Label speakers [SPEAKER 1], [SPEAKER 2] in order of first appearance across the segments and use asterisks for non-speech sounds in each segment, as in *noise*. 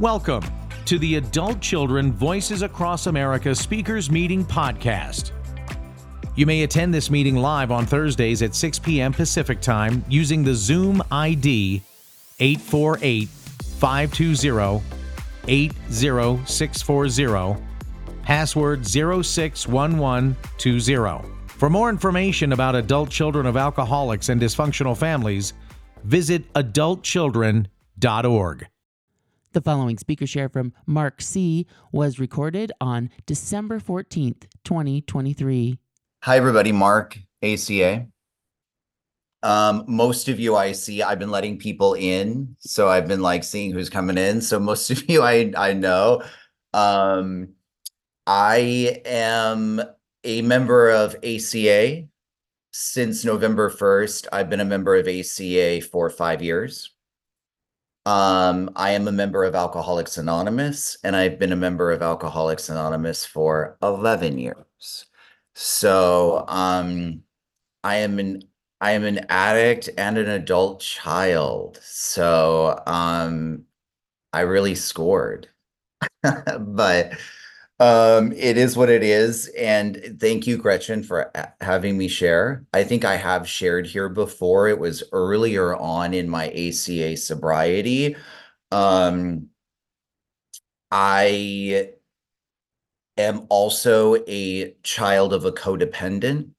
[SPEAKER 1] Welcome to the Adult Children Voices Across America Speakers Meeting Podcast. You may attend this meeting live on Thursdays at 6 p.m. Pacific Time using the Zoom ID 848 520 80640, password 061120. For more information about adult children of alcoholics and dysfunctional families, visit adultchildren.org.
[SPEAKER 2] The following speaker share from Marc C. was recorded on December 14th, 2023.
[SPEAKER 3] Hi, everybody. Marc, ACA. Um, most of you I see, I've been letting people in. So I've been like seeing who's coming in. So most of *laughs* you I, I know. Um, I am a member of ACA since November 1st. I've been a member of ACA for five years. Um, I am a member of Alcoholics Anonymous, and I've been a member of Alcoholics Anonymous for 11 years. So um, I am an I am an addict and an adult child. So um, I really scored. *laughs* but um, it is what it is. And thank you, Gretchen, for having me share. I think I have shared here before. It was earlier on in my ACA sobriety. Um, I am also a child of a codependent.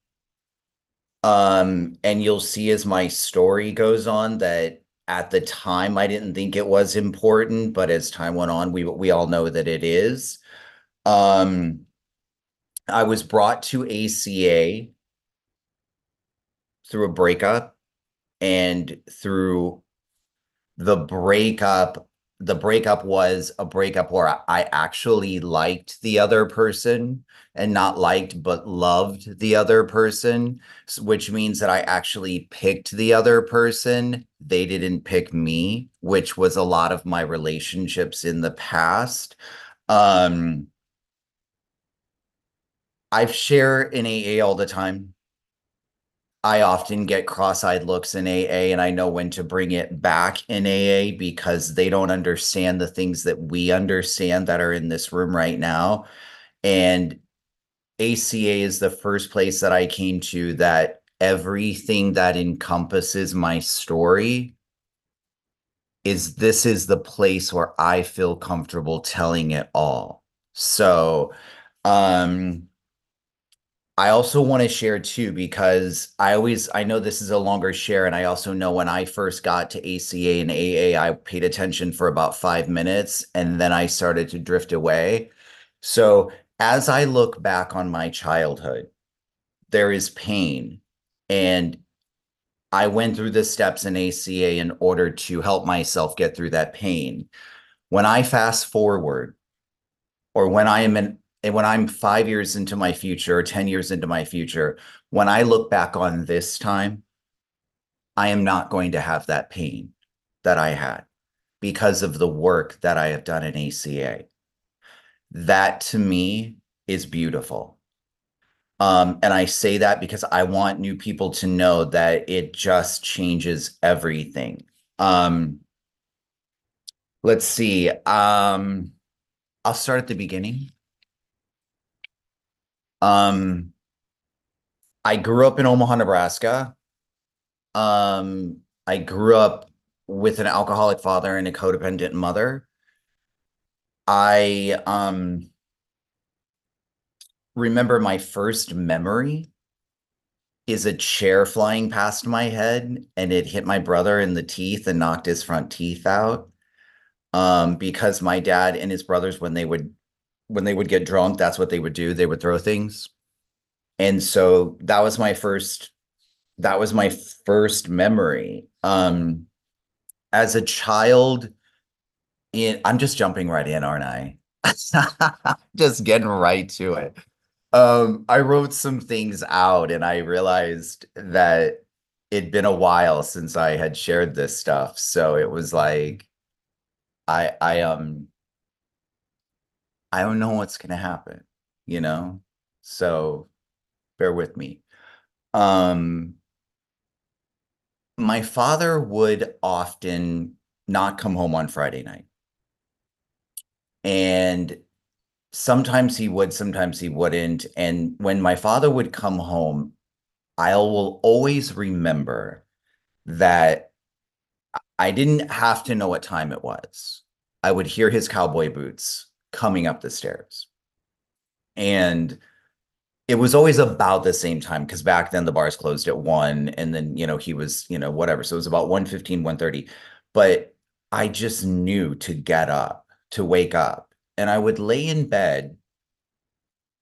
[SPEAKER 3] Um, and you'll see as my story goes on that at the time I didn't think it was important, but as time went on, we we all know that it is. Um, I was brought to ACA through a breakup and through the breakup the breakup was a breakup where I actually liked the other person and not liked but loved the other person which means that I actually picked the other person. They didn't pick me which was a lot of my relationships in the past. Um I've share in AA all the time. I often get cross-eyed looks in AA and I know when to bring it back in AA because they don't understand the things that we understand that are in this room right now. And ACA is the first place that I came to that everything that encompasses my story is this is the place where I feel comfortable telling it all. So, um I also want to share too because I always I know this is a longer share and I also know when I first got to ACA and AA I paid attention for about 5 minutes and then I started to drift away. So as I look back on my childhood there is pain and I went through the steps in ACA in order to help myself get through that pain. When I fast forward or when I am in and when I'm five years into my future or 10 years into my future, when I look back on this time, I am not going to have that pain that I had because of the work that I have done in ACA. That to me is beautiful. Um, and I say that because I want new people to know that it just changes everything. Um, let's see. Um, I'll start at the beginning. Um, I grew up in Omaha, Nebraska. Um, I grew up with an alcoholic father and a codependent mother. I um remember my first memory is a chair flying past my head and it hit my brother in the teeth and knocked his front teeth out. Um, because my dad and his brothers, when they would when they would get drunk, that's what they would do. They would throw things. And so that was my first that was my first memory. Um as a child in I'm just jumping right in, aren't I? *laughs* just getting right to it. Um I wrote some things out and I realized that it'd been a while since I had shared this stuff. So it was like I I um I don't know what's to happen, you know? So bear with me. Um, my father would often not come home on Friday night. And sometimes he would, sometimes he wouldn't. And when my father would come home, I will always remember that I didn't have to know what time it was. I would hear his cowboy boots coming up the stairs. And it was always about the same time because back then the bars closed at one and then you know he was you know whatever. So it was about 115 130 but i just knew to get up to wake up. And i would lay in bed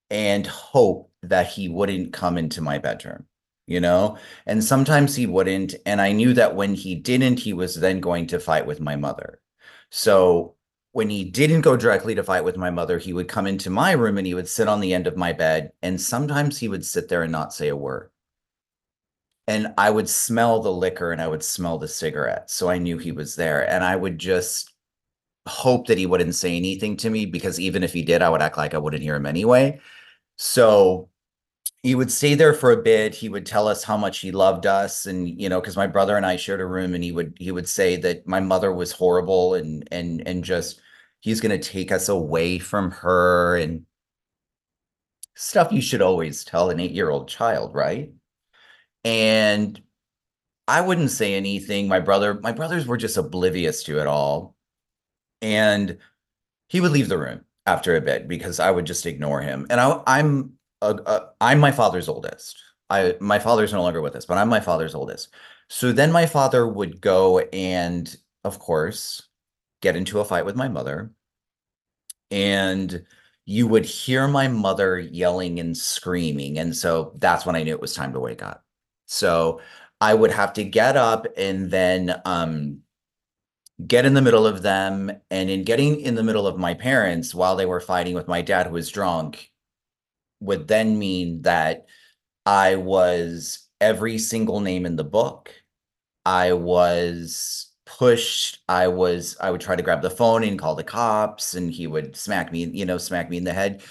[SPEAKER 3] and hope that he wouldn't come into my bedroom you know? And sometimes he wouldn't and i knew that when he didn't he was then going to fight with my mother. So when he didn't go directly to fight with my mother, he would come into my room and he would sit on the end of my bed. And sometimes he would sit there and not say a word. And I would smell the liquor and I would smell the cigarette. So I knew he was there. And I would just hope that he wouldn't say anything to me because even if he did, I would act like I wouldn't hear him anyway. So he would stay there for a bit he would tell us how much he loved us and you know because my brother and i shared a room and he would he would say that my mother was horrible and and and just he's going to take us away from her and stuff you should always tell an eight year old child right? And i wouldn't say anything. My brother my brothers were just oblivious to it all and he would leave the room after a bit because i would just ignore him. And I, i'm uh, I'm my father's oldest. I my father's no longer with us, but I'm my father's oldest. So then my father would go and, of course, get into a fight with my mother, and you would hear my mother yelling and screaming, and so that's when I knew it was time to wake up. So I would have to get up and then um, get in the middle of them, and in getting in the middle of my parents while they were fighting with my dad, who was drunk would then mean that I was every single name in the book. I was pushed. I was, I would try to grab the phone and call the cops, and he would smack me, you know, smack me in the head.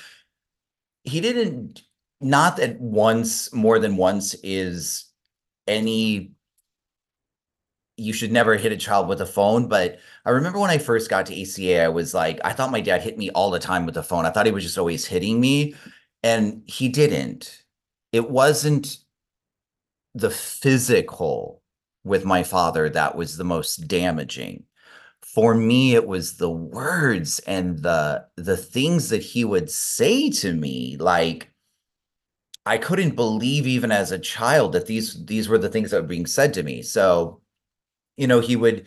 [SPEAKER 3] He didn't, not that once, more than once is any you should never hit a child with a phone. But I remember when I first got to ACA, I was like, I thought my dad hit me all the time with the phone. I thought he was just always hitting me and he didn't. It wasn't the physical with my father that was the most damaging. For me it was the words and the the things that he would say to me like i couldn't believe even as a child that these these were the things that were being said to me. So you know he would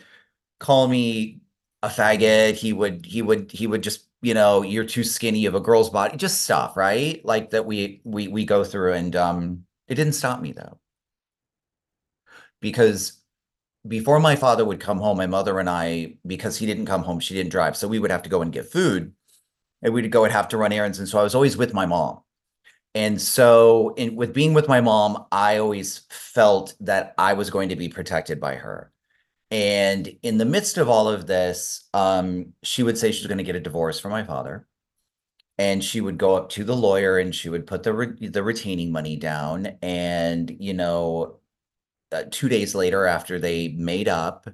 [SPEAKER 3] call me a faggot. He would he would he would just you know you're too skinny of a girl's body just stuff right? Like that we we we go through and um it didn't stop me though. Because before my father would come home my mother and i because he didn't come home she didn't drive so we would have to go and get food and we'd go and have to run errands and so i was always with my mom. And so in with being with my mom i always felt that i was going to be protected by her and in the midst of all of this, um, she would say she was going to get a divorce from my father. And she would go up to the lawyer and she would put the re- the retaining money down. And you know, uh, two days later, after they made up,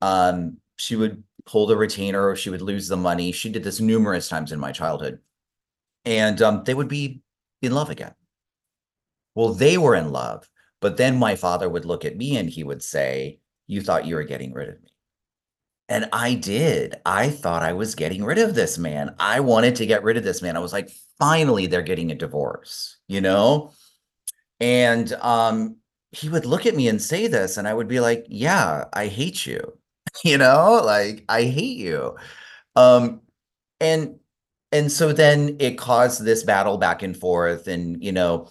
[SPEAKER 3] um, she would pull the retainer or she would lose the money. She did this numerous times in my childhood, and um, they would be in love again. Well, they were in love, but then my father would look at me and he would say, you thought you were getting rid of me. And I did. I thought I was getting rid of this man. I wanted to get rid of this man. I was like, finally, they're getting a divorce, you know? And um, he would look at me and say this, and I would be like, yeah, I hate you. *laughs* you know, like I hate you. Um, and and so then it caused this battle back and forth. And, you know,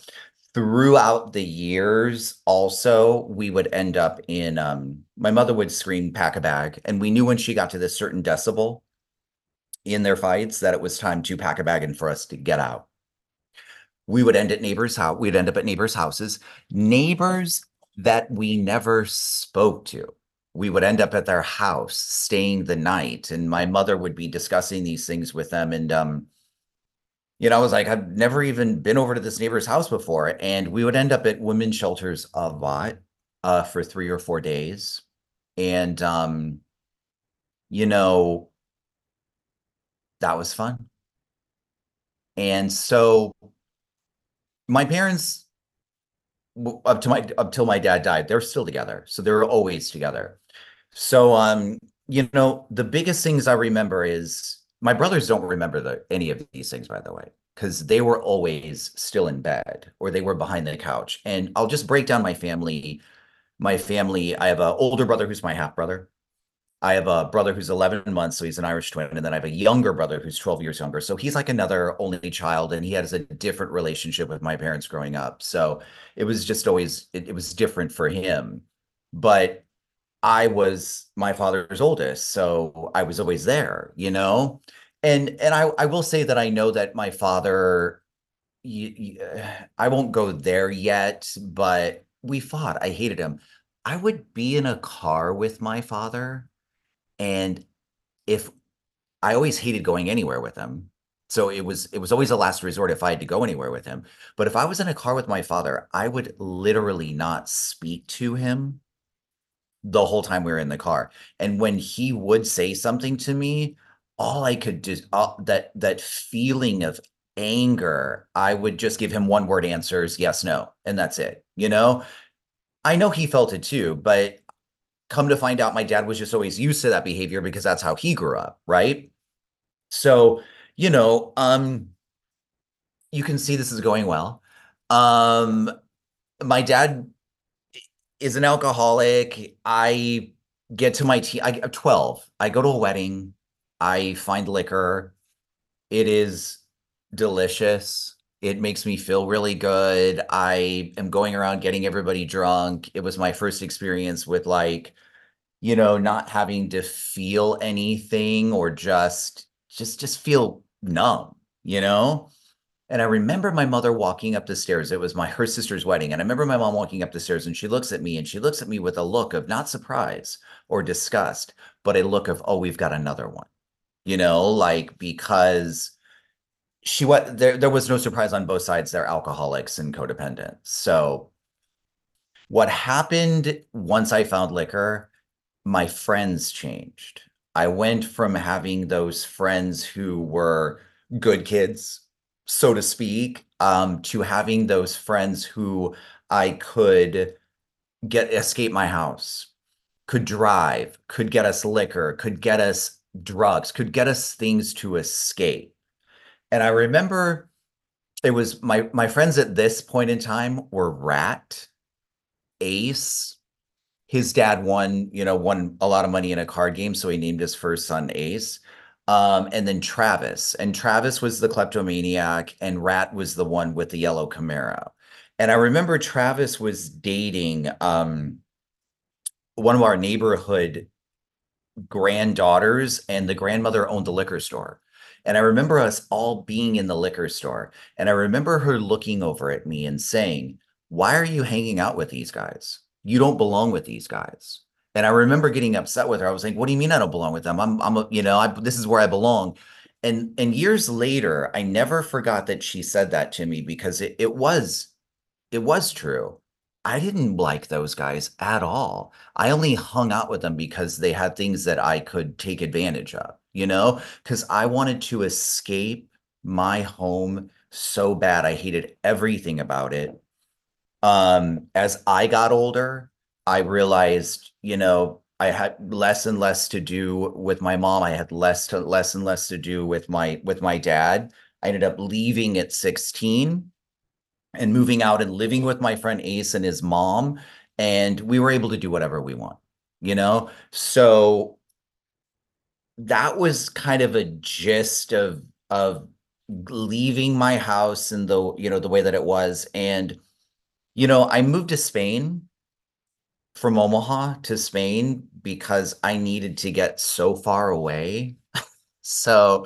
[SPEAKER 3] throughout the years also we would end up in um my mother would scream pack a bag and we knew when she got to this certain decibel in their fights that it was time to pack a bag and for us to get out. We would end at neighbors house we'd end up at neighbors houses neighbors that we never spoke to. We would end up at their house staying the night and my mother would be discussing these things with them and um you know, I was like, I've never even been over to this neighbor's house before. And we would end up at women's shelters a lot uh, for three or four days. And, um, you know, that was fun. And so my parents up to my up till my dad died, they're still together. So they're always together. So um, you know, the biggest things I remember is my brothers don't remember the any of these things, by the way, because they were always still in bed or they were behind the couch. And I'll just break down my family. My family, I have an older brother who's my half brother. I have a brother who's 11 months, so he's an Irish twin, and then I have a younger brother who's 12 years younger. So he's like another only child, and he has a different relationship with my parents growing up. So it was just always it, it was different for him. But I was my father's oldest, so I was always there, you know. And and I I will say that I know that my father. Uh, *sighs* I won't go there yet, but we fought. I hated him. I would be in a car with my father and if I always hated going anywhere with him. So it was it was always a last resort if I had to go anywhere with him. But if I was in a car with my father, I would literally not speak to him the whole time we were in the car. And when he would say something to me, all I could do uh, that that feeling of anger, I would just give him one word answers, yes, no, and that's it. You know, I know he felt it too, but come to find out my dad was just always used to that behavior because that's how he grew up right so you know um you can see this is going well um my dad is an alcoholic i get to my tea i uh, 12 i go to a wedding i find liquor it is delicious it makes me feel really good. I am going around getting everybody drunk. It was my first experience with like, you know, not having to feel anything or just just just feel numb, you know? And I remember my mother walking up the stairs. It was my her sister's wedding. And I remember my mom walking up the stairs and she looks at me and she looks at me with a look of not surprise or disgust, but a look of, oh, we've got another one. You know, like because she what there there was no surprise on both sides they're alcoholics and codependent so what happened once i found liquor my friends changed i went from having those friends who were good kids so to speak um, to having those friends who i could get escape my house could drive could get us liquor could get us drugs could get us things to escape and I remember it was my my friends at this point in time were Rat, Ace. His dad won, you know, won a lot of money in a card game, so he named his first son Ace. Um, and then Travis, and Travis was the kleptomaniac, and Rat was the one with the yellow Camaro. And I remember Travis was dating um, one of our neighborhood granddaughters, and the grandmother owned the liquor store. And I remember us all being in the liquor store. And I remember her looking over at me and saying, Why are you hanging out with these guys? You don't belong with these guys. And I remember getting upset with her. I was like, What do you mean I don't belong with them? I'm, I'm, a, you know, I, this is where I belong. And, and years later, I never forgot that she said that to me because it, it was, it was true. I didn't like those guys at all. I only hung out with them because they had things that I could take advantage of you know, because I wanted to escape my home so bad. I hated everything about it. Um, as I got older, I realized, you know, I had less and less to do with my mom. I had less to less and less to do with my with my dad. I ended up leaving at 16 and moving out and living with my friend Ace and his mom. And we were able to do whatever we want, you know? So that was kind of a gist of of leaving my house and the you know the way that it was and you know i moved to spain from omaha to spain because i needed to get so far away *laughs* so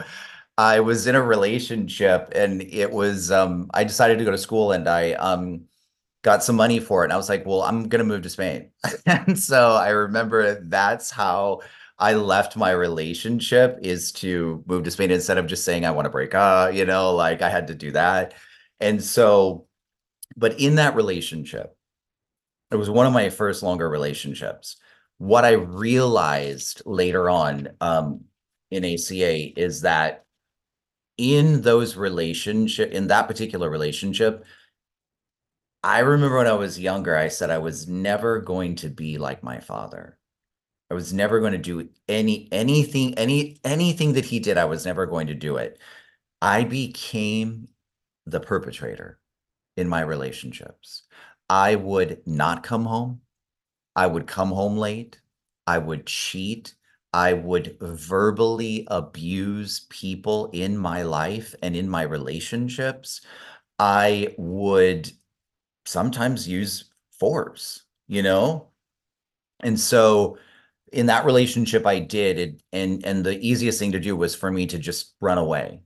[SPEAKER 3] i was in a relationship and it was um i decided to go to school and i um got some money for it and i was like well i'm gonna move to spain *laughs* and so i remember that's how I left my relationship is to move to Spain instead of just saying I want to break up, you know, like I had to do that. And so, but in that relationship, it was one of my first longer relationships. What I realized later on um, in ACA is that in those relationship in that particular relationship, I remember when I was younger, I said I was never going to be like my father. I was never going to do any anything any anything that he did. I was never going to do it. I became the perpetrator in my relationships. I would not come home. I would come home late. I would cheat. I would verbally abuse people in my life and in my relationships. I would sometimes use force, you know? And so in that relationship I did it and and the easiest thing to do was for me to just run away,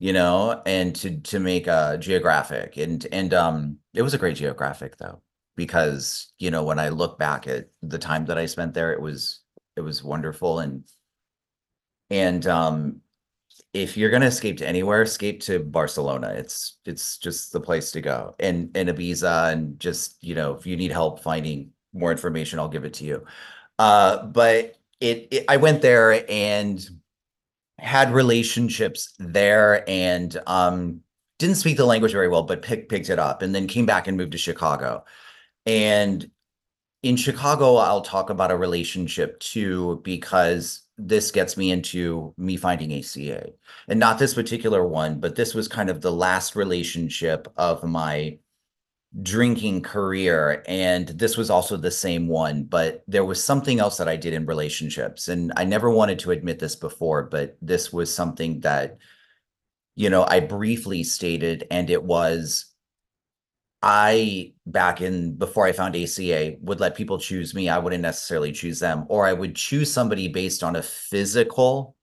[SPEAKER 3] you know, and to to make a geographic and and um it was a great geographic though because you know when I look back at the time that I spent there it was it was wonderful and and um if you're going to escape to anywhere, escape to Barcelona. It's it's just the place to go. And and Ibiza and just, you know, if you need help finding more information, I'll give it to you. Uh, but it, it I went there and had relationships there and um didn't speak the language very well, but pick, picked it up and then came back and moved to Chicago. And in Chicago, I'll talk about a relationship too, because this gets me into me finding ACA and not this particular one, but this was kind of the last relationship of my drinking career. And this was also the same one, but there was something else that I did in relationships. And I never wanted to admit this before, but this was something that, you know, I briefly stated, and it was I back in before I found ACA would let people choose me. I wouldn't necessarily choose them, or I would choose somebody based on a physical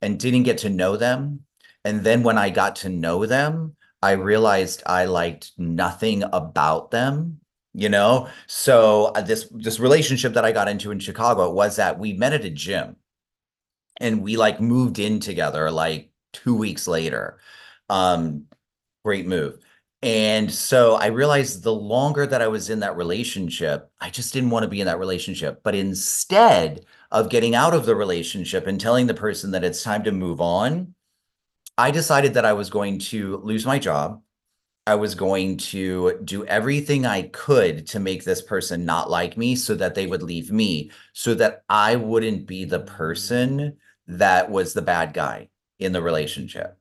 [SPEAKER 3] and didn't get to know them. And then when I got to know them, I realized I liked nothing about them, you know? So uh, this this relationship that I got into in Chicago was that we met at a gym and we like moved in together like 2 weeks later. Um great move and so I realized the longer that I was in that relationship, I just didn't want to be in that relationship. But instead of getting out of the relationship and telling the person that it's time to move on, I decided that I was going to lose my job. I was going to do everything I could to make this person not like me so that they would leave me, so that I wouldn't be the person that was the bad guy in the relationship.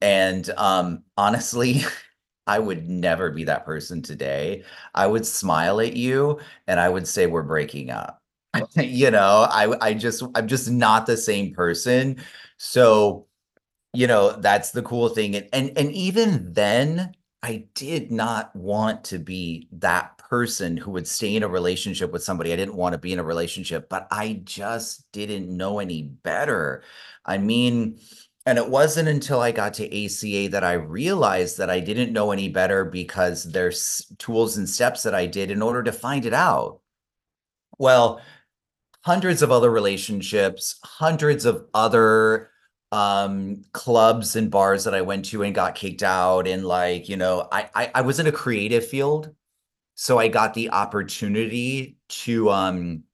[SPEAKER 3] And um, honestly, *laughs* I would never be that person today. I would smile at you and I would say we're breaking up. *laughs* you know, I I just I'm just not the same person. So, you know, that's the cool thing. And and, and even then, I did not want to be that person who would stay in a relationship with somebody. I didn't want to be in a relationship, but I just didn't know any better. I mean, and it wasn't until I got to ACA that I realized that I didn't know any better because there's tools and steps that I did in order to find it out. Well, hundreds of other relationships, hundreds of other um clubs and bars that I went to and got kicked out and like, you know, I I, I was in a creative field. So I got the opportunity to um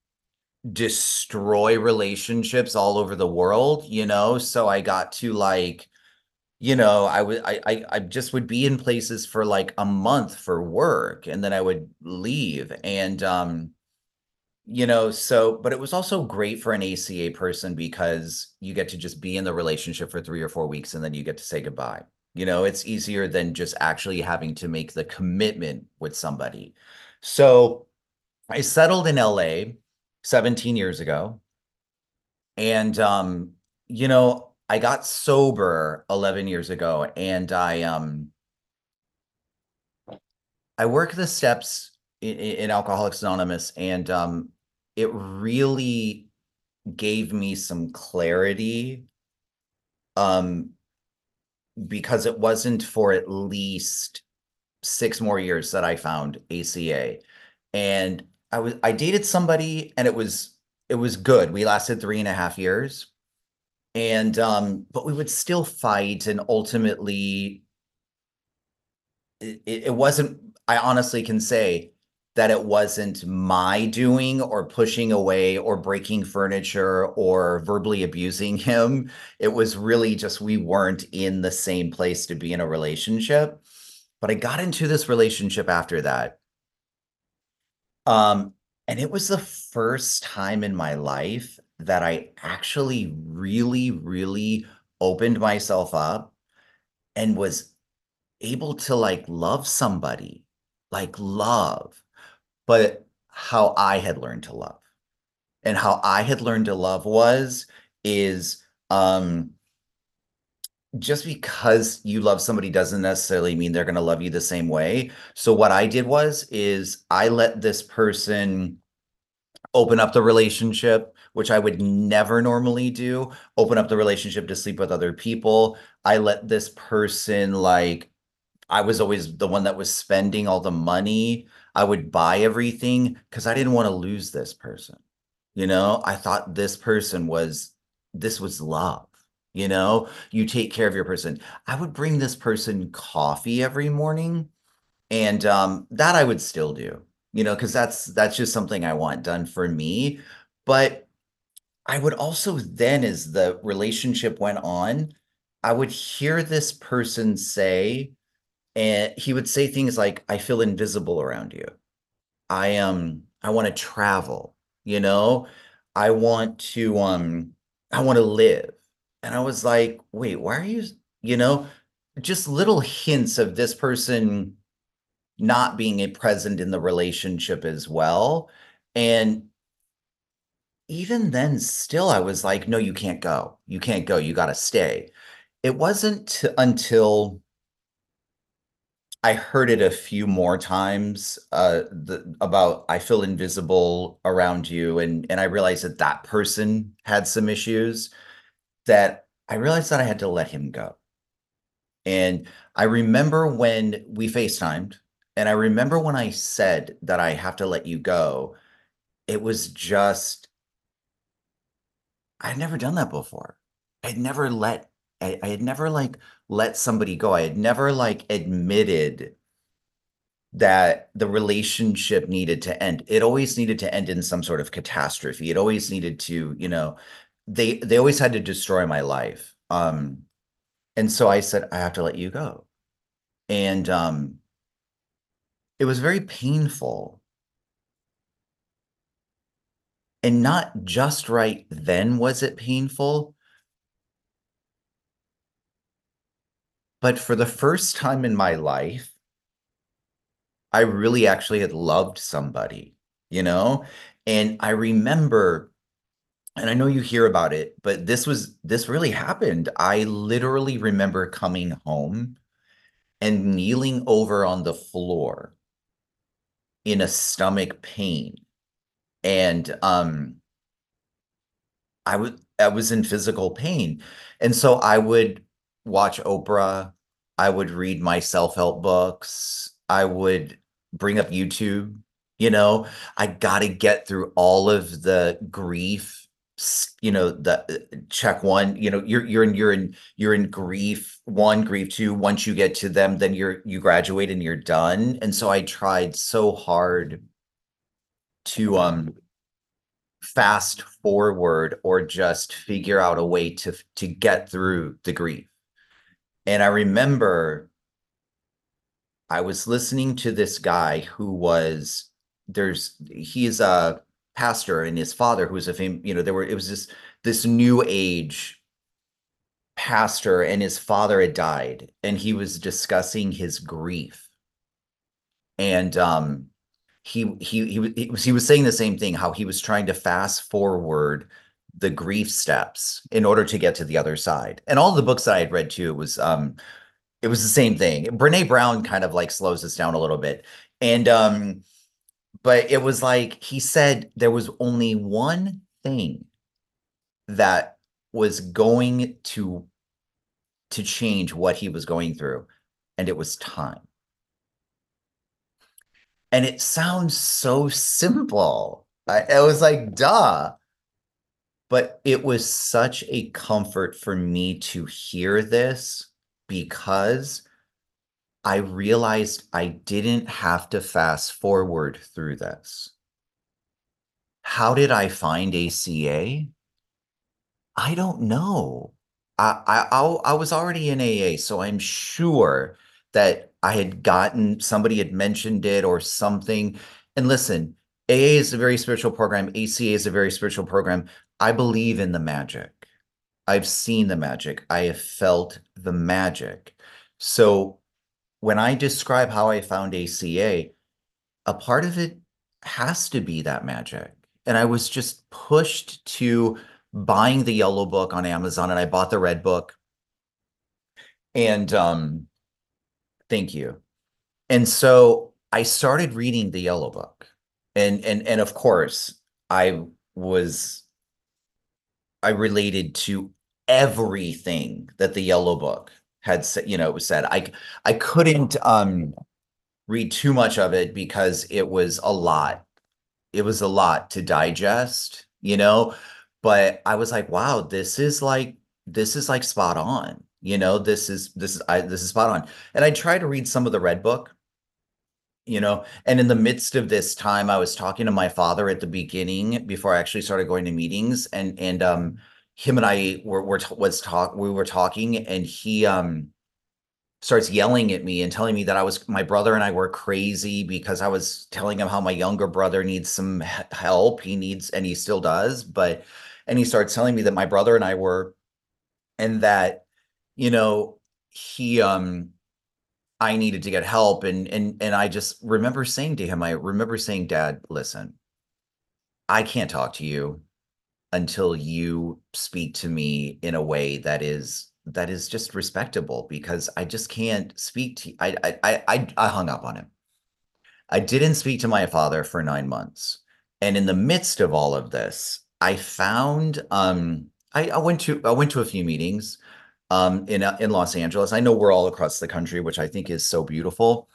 [SPEAKER 3] destroy relationships all over the world, you know? So I got to like, you know, I would I, I I just would be in places for like a month for work and then I would leave. And um, you know, so but it was also great for an ACA person because you get to just be in the relationship for three or four weeks and then you get to say goodbye. You know, it's easier than just actually having to make the commitment with somebody. So I settled in LA 17 years ago. And um, you know, I got sober 11 years ago and I um I work the steps in, in Alcoholics Anonymous and um it really gave me some clarity um because it wasn't for at least six more years that I found ACA. And I was I dated somebody and it was it was good. We lasted three and a half years. And um, but we would still fight and ultimately it, it wasn't, I honestly can say that it wasn't my doing or pushing away or breaking furniture or verbally abusing him. It was really just we weren't in the same place to be in a relationship. But I got into this relationship after that. Um, and it was the first time in my life that I actually really, really opened myself up and was able to like love somebody, like love, but how I had learned to love. And how I had learned to love was, is, um, just because you love somebody doesn't necessarily mean they're going to love you the same way. So what I did was is I let this person open up the relationship, which I would never normally do, open up the relationship to sleep with other people. I let this person like I was always the one that was spending all the money. I would buy everything because I didn't want to lose this person. You know, I thought this person was this was love. You know, you take care of your person. I would bring this person coffee every morning, and um, that I would still do. You know, because that's that's just something I want done for me. But I would also then, as the relationship went on, I would hear this person say, and he would say things like, "I feel invisible around you. I am. Um, I want to travel. You know, I want to. Um, I want to live." And I was like, "Wait, why are you? You know, just little hints of this person not being a present in the relationship as well." And even then, still, I was like, "No, you can't go. You can't go. You got to stay." It wasn't until I heard it a few more times uh, the, about I feel invisible around you, and and I realized that that person had some issues. That I realized that I had to let him go. And I remember when we FaceTimed, and I remember when I said that I have to let you go. It was just I had never done that before. I had never let I, I had never like let somebody go. I had never like admitted that the relationship needed to end. It always needed to end in some sort of catastrophe. It always needed to, you know, they they always had to destroy my life. Um and so I said I have to let you go. And um it was very painful. And not just right then was it painful, But for the first time in my life, I really actually had loved somebody, you know? And I remember, and I know you hear about it, but this was, this really happened. I literally remember coming home and kneeling over on the floor in a stomach pain. And um, I was, I was in physical pain. And so I would watch Oprah I would read my self-help books. I would bring up YouTube, you know, I got to get through all of the grief, you know, the uh, check one, you know, you're you're in you're in you're in grief one, grief two. Once you get to them, then you're you graduate and you're done. And so I tried so hard to um fast forward or just figure out a way to to get through the grief and I remember I was listening to this guy who was there's he's a pastor and his father who was a fame, you know, there were it was this this new age pastor and his father had died and he was discussing his grief. And um he he he, he was he was saying the same thing how he was trying to fast forward the grief steps in order to get to the other side. And all the books that I had read too was um it was the same thing. Brene Brown kind of like slows us down a little bit. And um but it was like he said there was only one thing that was going to to change what he was going through and it was time. And it sounds so simple. I, I was like, duh but it was such a comfort for me to hear this because I realized I didn't have to fast forward through this. How did I find ACA? I don't know. I, I I was already in AA, so I'm sure that I had gotten somebody had mentioned it or something. And listen, AA is a very spiritual program. ACA is a very spiritual program. I believe in the magic. I've seen the magic. I have felt the magic. So when I describe how I found ACA, a part of it has to be that magic. And I was just pushed to buying the yellow book on Amazon and I bought the red book. And um thank you. And so I started reading the yellow book. And and and of course, I was I related to everything that the yellow book had said, you know, was said. I I couldn't um read too much of it because it was a lot. It was a lot to digest, you know, but I was like, wow, this is like this is like spot on. You know, this is this is I this is spot on. And I tried to read some of the red book, you know, and in the midst of this time, I was talking to my father at the beginning before I actually started going to meetings, and and um him and I were, were was talk we were talking and he um starts yelling at me and telling me that I was my brother and I were crazy because I was telling him how my younger brother needs some help. He needs and he still does, but and he starts telling me that my brother and I were and that you know he um I needed to get help and and and I just remember saying to him I remember saying dad listen I can't talk to you until you speak to me in a way that is that is just respectable because I just can't speak to I I I I hung up on him. I didn't speak to my father for 9 months. And in the midst of all of this, I found um I, I went to I went to a few meetings um in in Los Angeles. I know we're all across the country, which I think is so beautiful.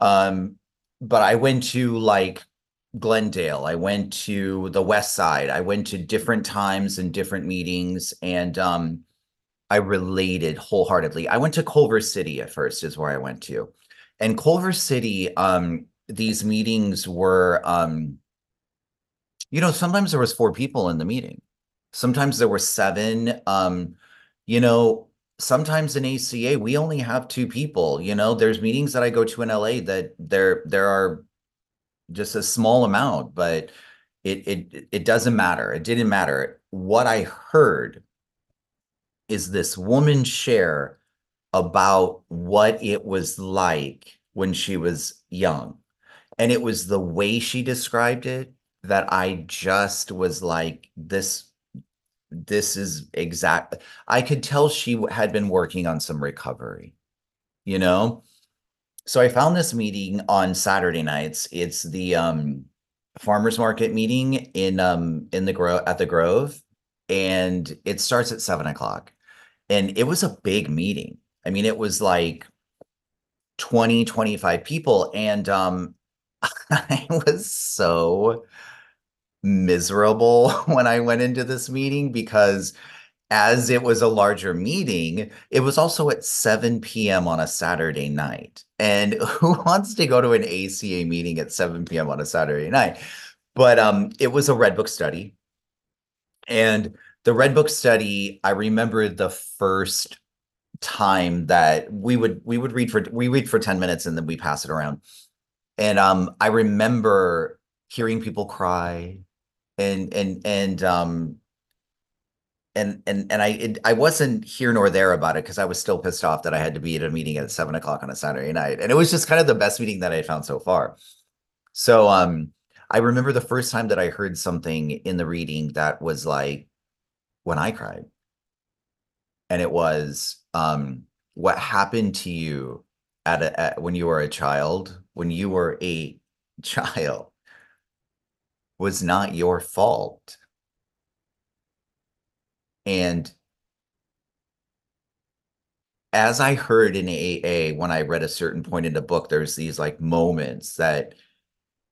[SPEAKER 3] Um but I went to like Glendale. I went to the West Side. I went to different times and different meetings, and um, I related wholeheartedly. I went to Culver City at first, is where I went to, and Culver City. Um, these meetings were, um, you know, sometimes there was four people in the meeting. Sometimes there were seven. Um, you know, sometimes in ACA we only have two people. You know, there's meetings that I go to in LA that there there are just a small amount, but it it it doesn't matter. It didn't matter. What I heard is this woman share about what it was like when she was young. And it was the way she described it that I just was like, this, this is exact. I could tell she had been working on some recovery, you know? so I found this meeting on Saturday nights. It's the um, farmers market meeting in um in the grove at the Grove, and it starts at seven o'clock. And it was a big meeting. I mean, it was like 20, 25 people. And um *laughs* I was so miserable *laughs* when I went into this meeting because as it was a larger meeting, it was also at 7 p.m. on a Saturday night. And *laughs* who wants to go to an ACA meeting at 7 p.m. on a Saturday night? But um, it was a Red Book study. And the Red Book study, I remember the first time that we would we would read for we read for 10 minutes and then we pass it around. And um, I remember hearing people cry and and and um and and and I it, I wasn't here nor there about it because I was still pissed off that I had to be at a meeting at seven o'clock on a Saturday night, and it was just kind of the best meeting that I found so far. So um, I remember the first time that I heard something in the reading that was like when I cried, and it was um, what happened to you at, a, at when you were a child, when you were a *laughs* child, was not your fault and as I heard in AA, when I read a certain point in the book, there's these like moments that,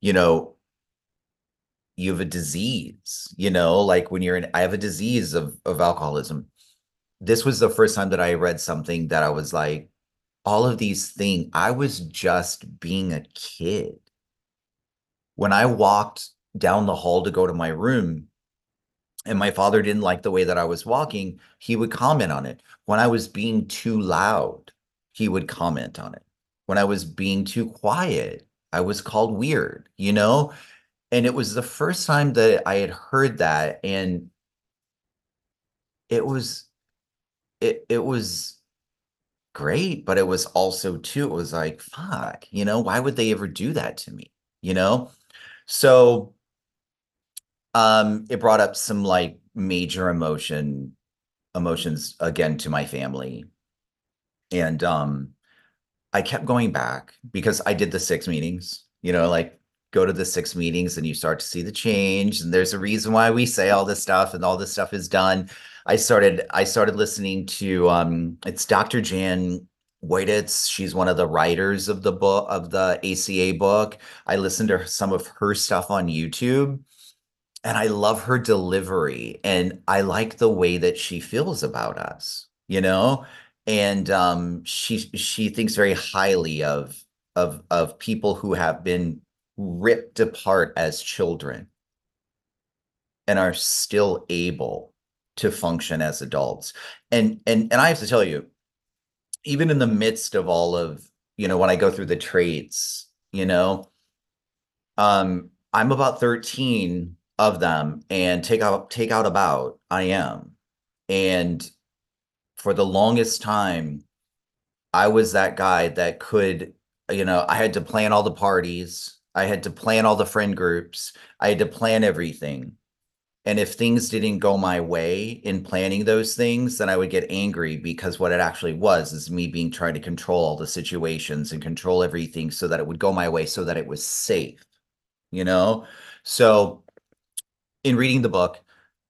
[SPEAKER 3] you know, you have a disease, you know, like when you're in, I have a disease of, of alcoholism. This was the first time that I read something that I was like, all of these things. I was just being a kid. When I walked down the hall to go to my room, and my father didn't like the way that I was walking, he would comment on it. When I was being too loud, he would comment on it. When I was being too quiet, I was called weird, you know? And it was the first time that I had heard that and it was it it was great, but it was also too it was like, fuck, you know, why would they ever do that to me? You know? So um it brought up some like major emotion emotions again to my family. And um I kept going back because I did the six meetings, you know, like go to the six meetings and you start to see the change. And there's a reason why we say all this stuff and all this stuff is done. I started I started listening to um it's Dr. Jan Woititz. She's one of the writers of the book of the ACA book. I listened to some of her stuff on YouTube and I love her delivery and I like the way that she feels about us, you know? and um, she she thinks very highly of of of people who have been ripped apart as children and are still able to function as adults and and and i have to tell you even in the midst of all of you know when i go through the traits you know um i'm about 13 of them and take out take out about i am and for the longest time, I was that guy that could, you know, I had to plan all the parties. I had to plan all the friend groups. I had to plan everything. And if things didn't go my way in planning those things, then I would get angry because what it actually was is me being trying to control all the situations and control everything so that it would go my way so that it was safe, you know? So in reading the book,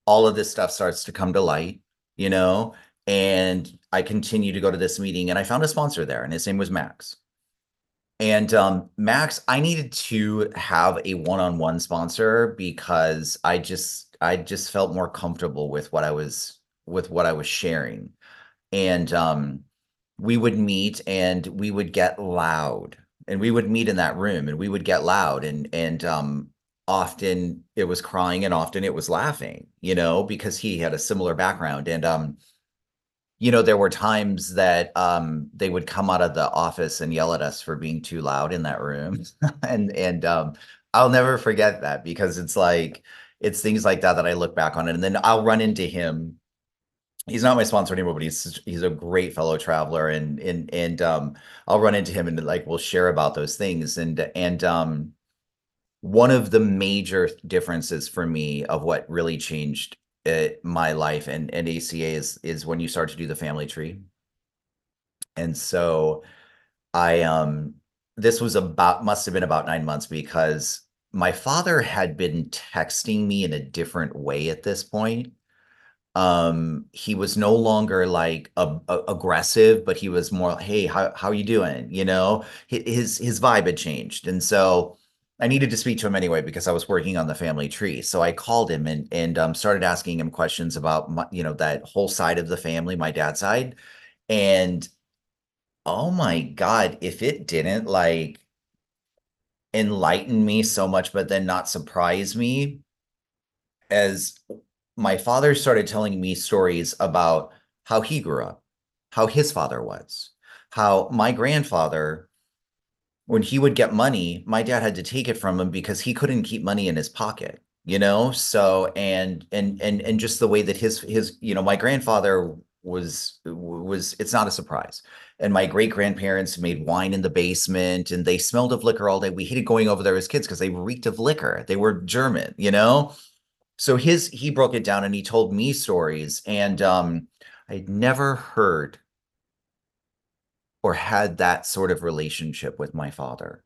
[SPEAKER 3] all of this stuff starts to come to light, you know? and I continue to go to this meeting and I found a sponsor there and his name was Max. And um, Max, I needed to have a one-on-one sponsor because I just I just felt more comfortable with what I was with what I was sharing. And um, we would meet and we would get loud and we would meet in that room and we would get loud and and um, often it was crying and often it was laughing, you know, because he had a similar background. And um you know, there were times that um, they would come out of the office and yell at us for being too loud in that room, *laughs* *laughs* and and um, I'll never forget that because it's like it's things like that that I look back on. It, and then I'll run into him. He's not my sponsor anymore, but he's he's a great fellow traveler, and and and um, I'll run into him and like we'll share about those things, and and um, one of the major differences for me of what really changed it, my life and and ACA is is when you start to do the family tree. And so I um this was about must have been about 9 months because my father had been texting me in a different way at this point. Um he was no longer like a, a, aggressive but he was more hey how how you doing you know his his vibe had changed and so I needed to speak to him anyway because I was working on the family tree. So I called him and and um, started asking him questions about my, you know that whole side of the family, my dad's side, and oh my god, if it didn't like enlighten me so much, but then not surprise me, as my father started telling me stories about how he grew up, how his father was, how my grandfather when he would get money, my dad had to take it from him because he couldn't keep money in his pocket, you know? So and and and and just the way that his his, you know, my grandfather was was it's not a surprise. And my great grandparents made wine in the basement and they smelled of liquor all day. We hated going over there as kids because they reeked of liquor. They were German, you know? So his he broke it down and he told me stories and um I'd never heard or had that sort of relationship with my father.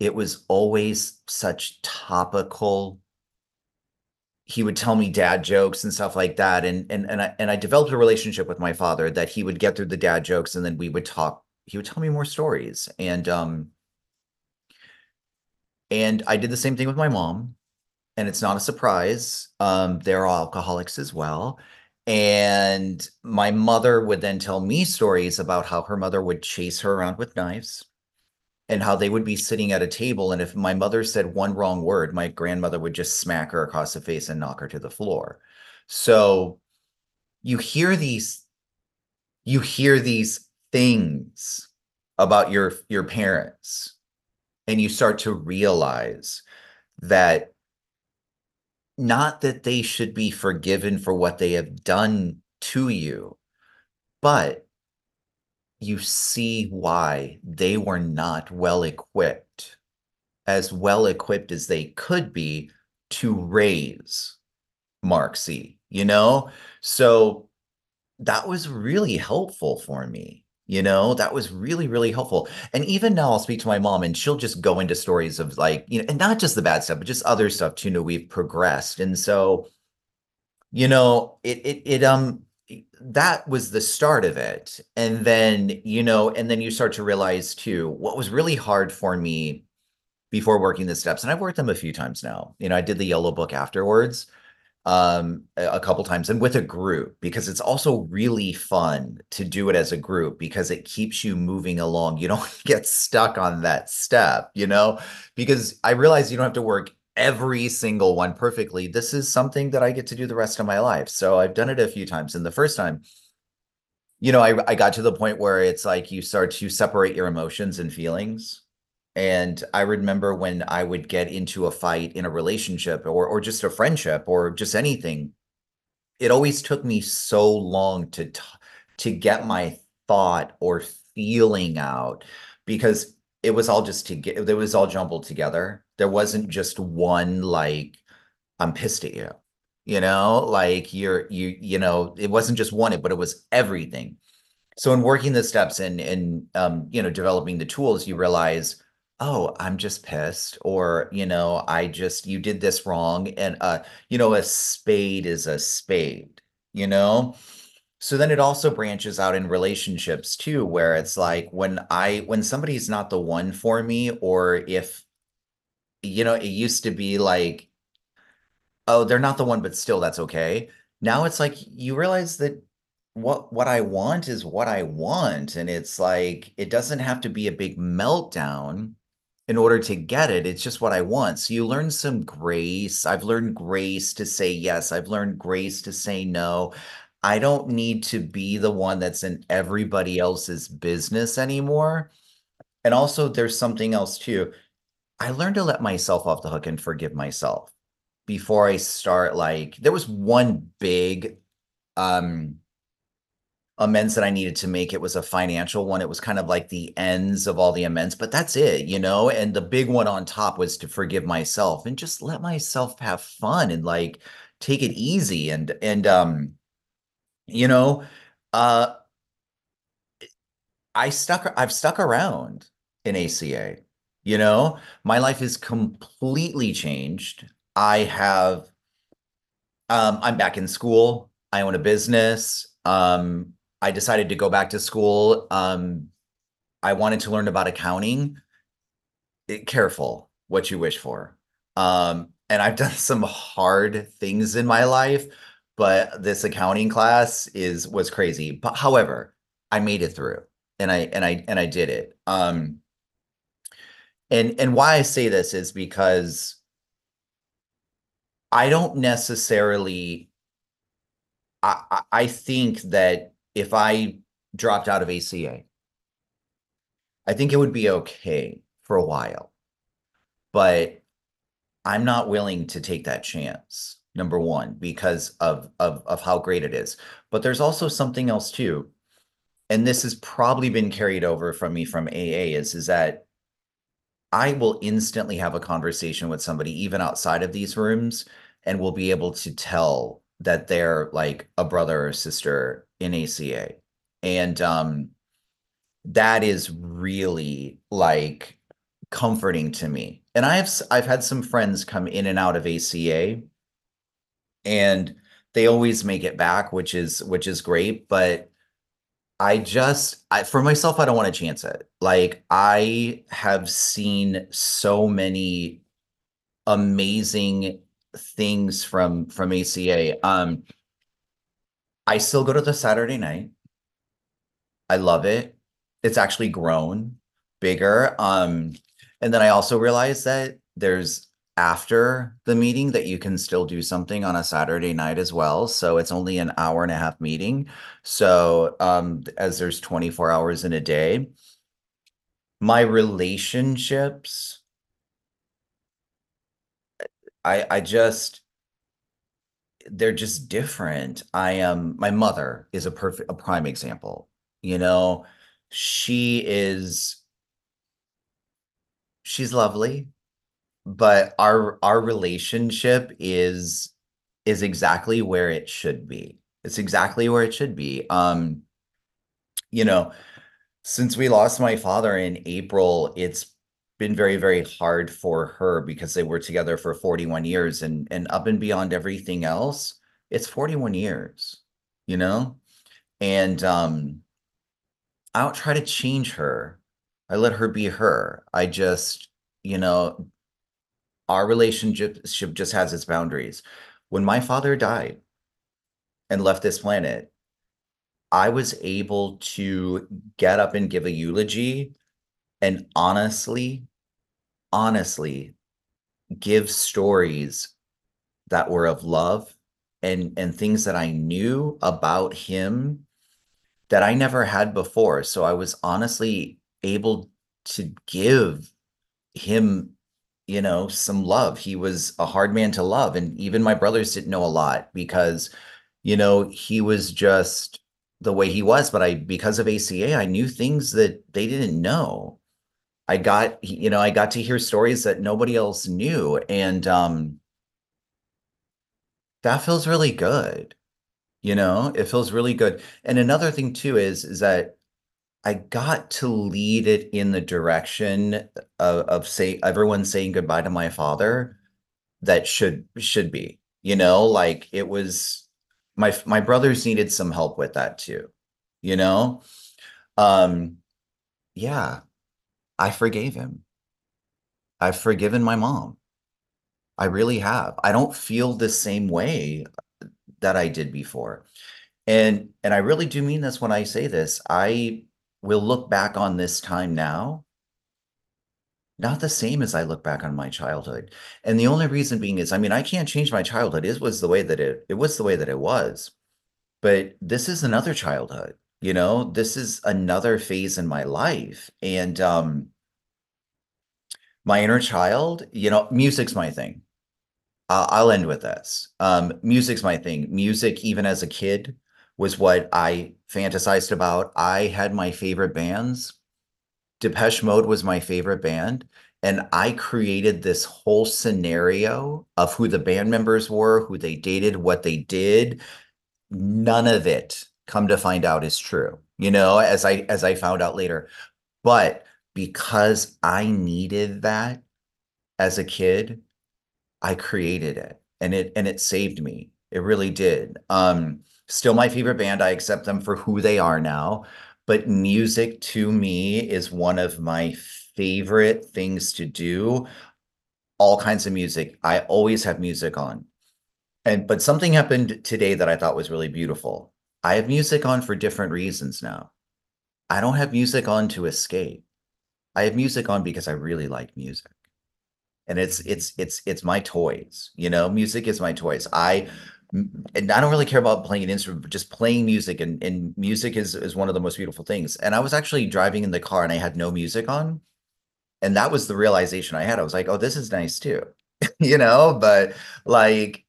[SPEAKER 3] It was always such topical. He would tell me dad jokes and stuff like that, and and and I and I developed a relationship with my father that he would get through the dad jokes, and then we would talk. He would tell me more stories, and um, and I did the same thing with my mom, and it's not a surprise. Um, they're alcoholics as well, And my mother would then tell me stories about how her mother would chase her around with knives and how they would be sitting at a table. And if my mother said one wrong word, my grandmother would just smack her across the face and knock her to the floor. So you hear these, you hear these things about your your parents and you start to realize that not that they should be forgiven for what they have done to you, but you see why they were not well equipped, as well equipped as they could be to raise Marc C, you know? So that was really helpful for me you know, that was really, really helpful. And even now I'll speak to my mom and she'll just go into stories of like, you know, and not just the bad stuff, but just other stuff too. You know, we've progressed. And so, you know, it it it um that was the start of it. And then, you know, and then you start to realize too, what was really hard for me before working the steps, and I've worked them a few times now. You know, I did the yellow book afterwards um a couple times and with a group because it's also really fun to do it as a group because it keeps you moving along. You don't *laughs* get stuck on that step you know? Because i realize you don't have to work every single one perfectly. This is something that i get to do the rest of my life. So i've done it a few times and the first time you know i, I got to the point where it's like you start to separate your emotions and feelings and I remember when I would get into a fight in a relationship or or just a friendship or just anything, it always took me so long to to get my thought or feeling out because it was all just to get it was all jumbled together. There wasn't just one like I'm pissed at you. You know, like you're you you know, it wasn't just one, it, but it was everything. So in working the steps and and um, you know, developing the tools, you realize oh, I'm just pissed, or, you know, I just, you did this wrong. And, uh, you know, a spade is a spade, you know? So then it also branches out in relationships too, where it's like when I, when somebody's not the one for me, or if, you know, it used to be like, oh, they're not the one, but still that's okay. Now it's like you realize that what what I want is what I want and it's like it doesn't have to be a big meltdown in order to get it. It's just what I want. So you learn some grace. I've learned grace to say yes. I've learned grace to say no. I don't need to be the one that's in everybody else's business anymore. And also, there's something else too. I learned to let myself off the hook and forgive myself before I start. Like, there was one big um amends that I needed to make. It was a financial one. It was kind of like the ends of all the amends, but that's it, you know? And the big one on top was to forgive myself and just let myself have fun and like take it easy and and um you know, uh I stuck I've stuck around in ACA. You know, my life is completely changed. I have um I'm back in school. I own a business. Um I decided to go back to school. Um, I wanted to learn about accounting. It, careful what you wish for. Um, and I've done some hard things in my life, but this accounting class is was crazy. But however, I made it through and I and I and I did it. Um, and and why I say this is because I don't necessarily I, I think that if I dropped out of ACA, I think it would be okay for a while. But I'm not willing to take that chance. Number one, because of, of of how great it is. But there's also something else too. And this has probably been carried over from me from AA is, is that I will instantly have a conversation with somebody, even outside of these rooms, and will be able to tell that they're like a brother or sister in ACA. And um that is really like comforting to me. And I have I've had some friends come in and out of ACA and they always make it back, which is which is great, but I just I for myself I don't want to chance it. Like I have seen so many amazing things from from ACA. Um I still go to the Saturday night. I love it. It's actually grown bigger. Um, and then I also realized that there's after the meeting that you can still do something on a Saturday night as well. So it's only an hour and a half meeting. So um, as there's 24 hours in a day, my relationships, I I just they're just different. I am my mother is a perfect a prime example. You know, she is she's lovely, but our our relationship is is exactly where it should be. It's exactly where it should be. Um, you know, since we lost my father in April, it's been very, very hard for her because they were together for 41 years and and up and beyond everything else, it's 41 years, you know? And um I don't try to change her. I let her be her. I just, you know, our relationship just has its boundaries. When my father died and left this planet, I was able to get up and give a eulogy and honestly, honestly give stories that were of love and and things that I knew about him that I never had before. So I was honestly able to give him, you know, some love. He was a hard man to love. And even my brothers didn't know a lot because, you know, he was just the way he was. But I, because of ACA, I knew things that they didn't know. I got, you know, I got to hear stories that nobody else knew. And um, that feels really good. You know, it feels really good. And another thing too is is that I got to lead it in the direction of, of say everyone saying goodbye to my father that should should be. You know, like it was my my brothers needed some help with that too. You know? Um yeah, I forgave him. I've forgiven my mom. I really have. I don't feel the same way that I did before. And and I really do mean this when I say this. I will look back on this time now not the same as I look back on my childhood. And the only reason being is I mean, I can't change my childhood. It was the way that it it was the way that it was. But this is another childhood, you know? This is another phase in my life. And um my inner child, you know, music's my thing. Uh, I'll end with this. Um, music's my thing. Music, even as a kid, was what I fantasized about. I had my favorite bands. Depeche Mode was my favorite band. And I created this whole scenario of who the band members were, who they dated, what they did. None of it, come to find out, is true. You know, as I as I found out later. But because I needed that as a kid, I created it and it and it saved me. It really did. Um still my favorite band. I accept them for who they are now, but music to me is one of my favorite things to do. All kinds of music. I always have music on. And but something happened today that I thought was really beautiful. I have music on for different reasons now. I don't have music on to escape. I have music on because I really like music. And it's mm-hmm. it's it's it's my toys, you know, music is my toys. I and I don't really care about playing an instrument, but just playing music and, and music is is one of the most beautiful things. And I was actually driving in the car and I had no music on. And that was the realization I had. I was like, oh, this is nice too. *laughs* you know, but like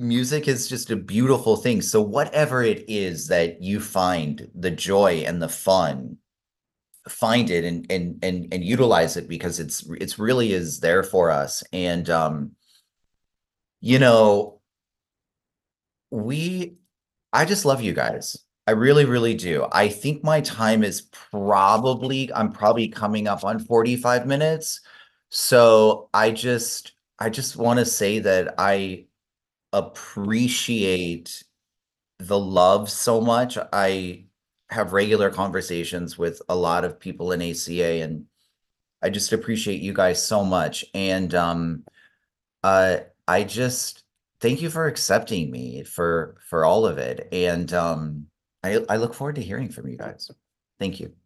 [SPEAKER 3] music is just a beautiful thing. So whatever it is that you find the joy and the fun find it and and and and utilize it because it's it's really is there for us. And um you know we i just love you guys. I really really do. I think my time is probably i'm probably coming up on 45 minutes. So i just i just want to say that i appreciate the love so much i have regular conversations with a lot of people in ACA and I just appreciate you guys so much. And um uh I just thank you for accepting me for for all of it. And um I I look forward to hearing from you guys. Thank you.